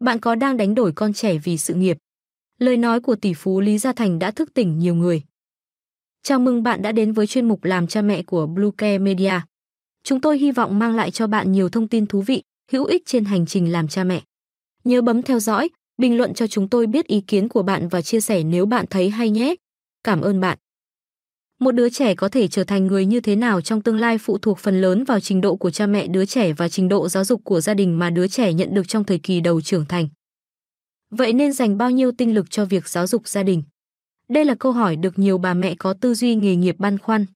Bạn có đang đánh đổi con trẻ vì sự nghiệp? Lời nói của tỷ phú Lý Gia Thành đã thức tỉnh nhiều người. Chào mừng bạn đã đến với chuyên mục làm cha mẹ của Bluecare Media. Chúng tôi hy vọng mang lại cho bạn nhiều thông tin thú vị, hữu ích trên hành trình làm cha mẹ. Nhớ bấm theo dõi, bình luận cho chúng tôi biết ý kiến của bạn và chia sẻ nếu bạn thấy hay nhé. Cảm ơn bạn. Một đứa trẻ có thể trở thành người như thế nào trong tương lai phụ thuộc phần lớn vào trình độ của cha mẹ đứa trẻ và trình độ giáo dục của gia đình mà đứa trẻ nhận được trong thời kỳ đầu trưởng thành. Vậy nên dành bao nhiêu tinh lực cho việc giáo dục gia đình? Đây là câu hỏi được nhiều bà mẹ có tư duy nghề nghiệp băn khoăn.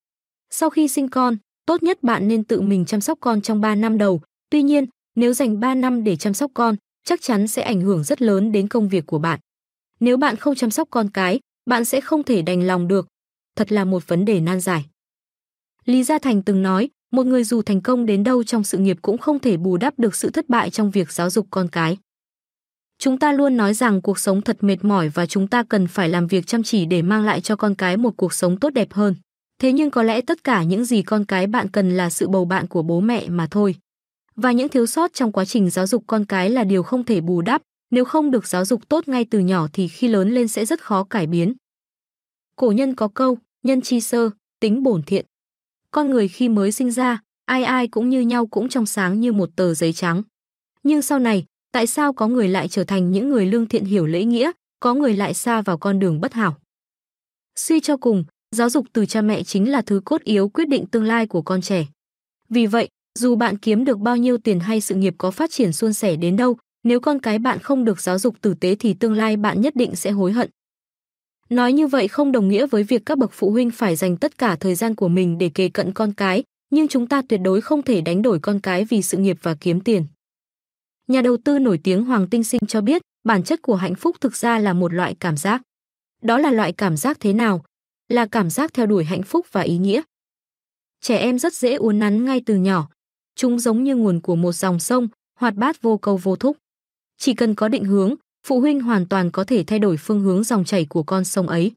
Sau khi sinh con, tốt nhất bạn nên tự mình chăm sóc con trong 3 năm đầu. Tuy nhiên, nếu dành 3 năm để chăm sóc con, chắc chắn sẽ ảnh hưởng rất lớn đến công việc của bạn. Nếu bạn không chăm sóc con cái, bạn sẽ không thể đành lòng được. Thật là một vấn đề nan giải. Lý Gia Thành từng nói, một người dù thành công đến đâu trong sự nghiệp cũng không thể bù đắp được sự thất bại trong việc giáo dục con cái. Chúng ta luôn nói rằng cuộc sống thật mệt mỏi và chúng ta cần phải làm việc chăm chỉ để mang lại cho con cái một cuộc sống tốt đẹp hơn. Thế nhưng có lẽ tất cả những gì con cái bạn cần là sự bầu bạn của bố mẹ mà thôi. Và những thiếu sót trong quá trình giáo dục con cái là điều không thể bù đắp, nếu không được giáo dục tốt ngay từ nhỏ thì khi lớn lên sẽ rất khó cải biến. Cổ nhân có câu, nhân chi sơ, tính bổn thiện. Con người khi mới sinh ra, ai ai cũng như nhau cũng trong sáng như một tờ giấy trắng. Nhưng sau này, tại sao có người lại trở thành những người lương thiện hiểu lễ nghĩa, có người lại xa vào con đường bất hảo? Suy cho cùng, giáo dục từ cha mẹ chính là thứ cốt yếu quyết định tương lai của con trẻ. Vì vậy, dù bạn kiếm được bao nhiêu tiền hay sự nghiệp có phát triển suôn sẻ đến đâu, nếu con cái bạn không được giáo dục tử tế thì tương lai bạn nhất định sẽ hối hận. Nói như vậy không đồng nghĩa với việc các bậc phụ huynh phải dành tất cả thời gian của mình để kề cận con cái, nhưng chúng ta tuyệt đối không thể đánh đổi con cái vì sự nghiệp và kiếm tiền. Nhà đầu tư nổi tiếng Hoàng Tinh Sinh cho biết, bản chất của hạnh phúc thực ra là một loại cảm giác. Đó là loại cảm giác thế nào? Là cảm giác theo đuổi hạnh phúc và ý nghĩa. Trẻ em rất dễ uốn nắn ngay từ nhỏ. Chúng giống như nguồn của một dòng sông, hoạt bát vô cầu vô thúc. Chỉ cần có định hướng, phụ huynh hoàn toàn có thể thay đổi phương hướng dòng chảy của con sông ấy.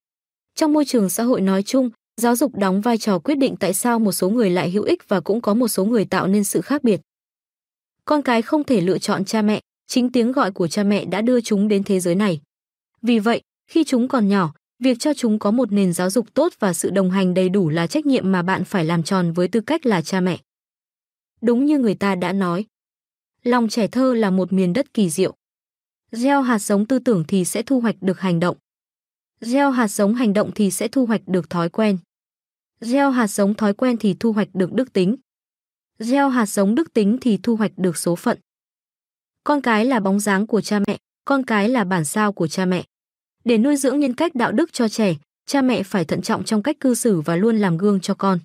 Trong môi trường xã hội nói chung, giáo dục đóng vai trò quyết định tại sao một số người lại hữu ích và cũng có một số người tạo nên sự khác biệt. Con cái không thể lựa chọn cha mẹ, chính tiếng gọi của cha mẹ đã đưa chúng đến thế giới này. Vì vậy, khi chúng còn nhỏ, việc cho chúng có một nền giáo dục tốt và sự đồng hành đầy đủ là trách nhiệm mà bạn phải làm tròn với tư cách là cha mẹ. Đúng như người ta đã nói, lòng trẻ thơ là một miền đất kỳ diệu. Gieo hạt giống tư tưởng thì sẽ thu hoạch được hành động. Gieo hạt giống hành động thì sẽ thu hoạch được thói quen. Gieo hạt giống thói quen thì thu hoạch được đức tính. Gieo hạt giống đức tính thì thu hoạch được số phận. Con cái là bóng dáng của cha mẹ, con cái là bản sao của cha mẹ. Để nuôi dưỡng nhân cách đạo đức cho trẻ, cha mẹ phải thận trọng trong cách cư xử và luôn làm gương cho con.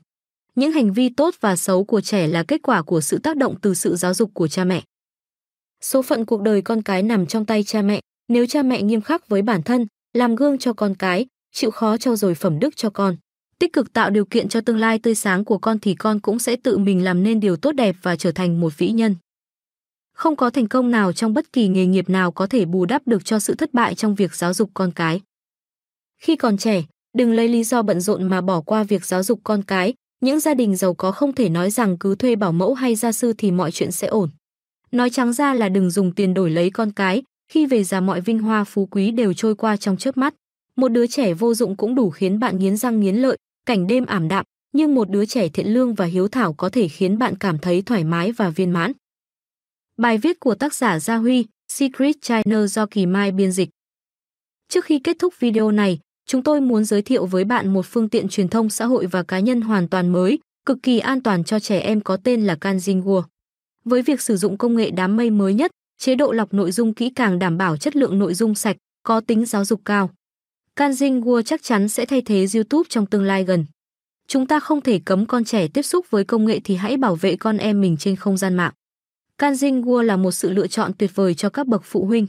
Những hành vi tốt và xấu của trẻ là kết quả của sự tác động từ sự giáo dục của cha mẹ. Số phận cuộc đời con cái nằm trong tay cha mẹ, nếu cha mẹ nghiêm khắc với bản thân, làm gương cho con cái, chịu khó trau dồi phẩm đức cho con, tích cực tạo điều kiện cho tương lai tươi sáng của con thì con cũng sẽ tự mình làm nên điều tốt đẹp và trở thành một vĩ nhân. Không có thành công nào trong bất kỳ nghề nghiệp nào có thể bù đắp được cho sự thất bại trong việc giáo dục con cái. Khi còn trẻ, đừng lấy lý do bận rộn mà bỏ qua việc giáo dục con cái, những gia đình giàu có không thể nói rằng cứ thuê bảo mẫu hay gia sư thì mọi chuyện sẽ ổn. Nói trắng ra là đừng dùng tiền đổi lấy con cái, khi về già mọi vinh hoa phú quý đều trôi qua trong chớp mắt. Một đứa trẻ vô dụng cũng đủ khiến bạn nghiến răng nghiến lợi, cảnh đêm ảm đạm, nhưng một đứa trẻ thiện lương và hiếu thảo có thể khiến bạn cảm thấy thoải mái và viên mãn. Bài viết của tác giả Gia Huy, Secret China do Kỳ Mai biên dịch. Trước khi kết thúc video này, chúng tôi muốn giới thiệu với bạn một phương tiện truyền thông xã hội và cá nhân hoàn toàn mới, cực kỳ an toàn cho trẻ em có tên là Kanjingua. Với việc sử dụng công nghệ đám mây mới nhất, chế độ lọc nội dung kỹ càng đảm bảo chất lượng nội dung sạch, có tính giáo dục cao. Kanjin World chắc chắn sẽ thay thế YouTube trong tương lai gần. Chúng ta không thể cấm con trẻ tiếp xúc với công nghệ thì hãy bảo vệ con em mình trên không gian mạng. Kanjin World là một sự lựa chọn tuyệt vời cho các bậc phụ huynh.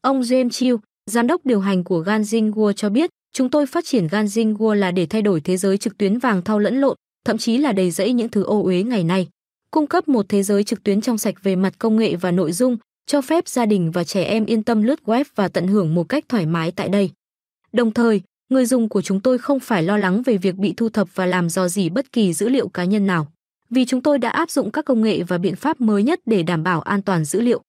Ông James Chiu, giám đốc điều hành của Ganjin World cho biết, chúng tôi phát triển Ganjin World là để thay đổi thế giới trực tuyến vàng thau lẫn lộn, thậm chí là đầy rẫy những thứ ô uế ngày nay. Cung cấp một thế giới trực tuyến trong sạch về mặt công nghệ và nội dung, cho phép gia đình và trẻ em yên tâm lướt web và tận hưởng một cách thoải mái tại đây. Đồng thời, người dùng của chúng tôi không phải lo lắng về việc bị thu thập và làm dò dỉ bất kỳ dữ liệu cá nhân nào, vì chúng tôi đã áp dụng các công nghệ và biện pháp mới nhất để đảm bảo an toàn dữ liệu.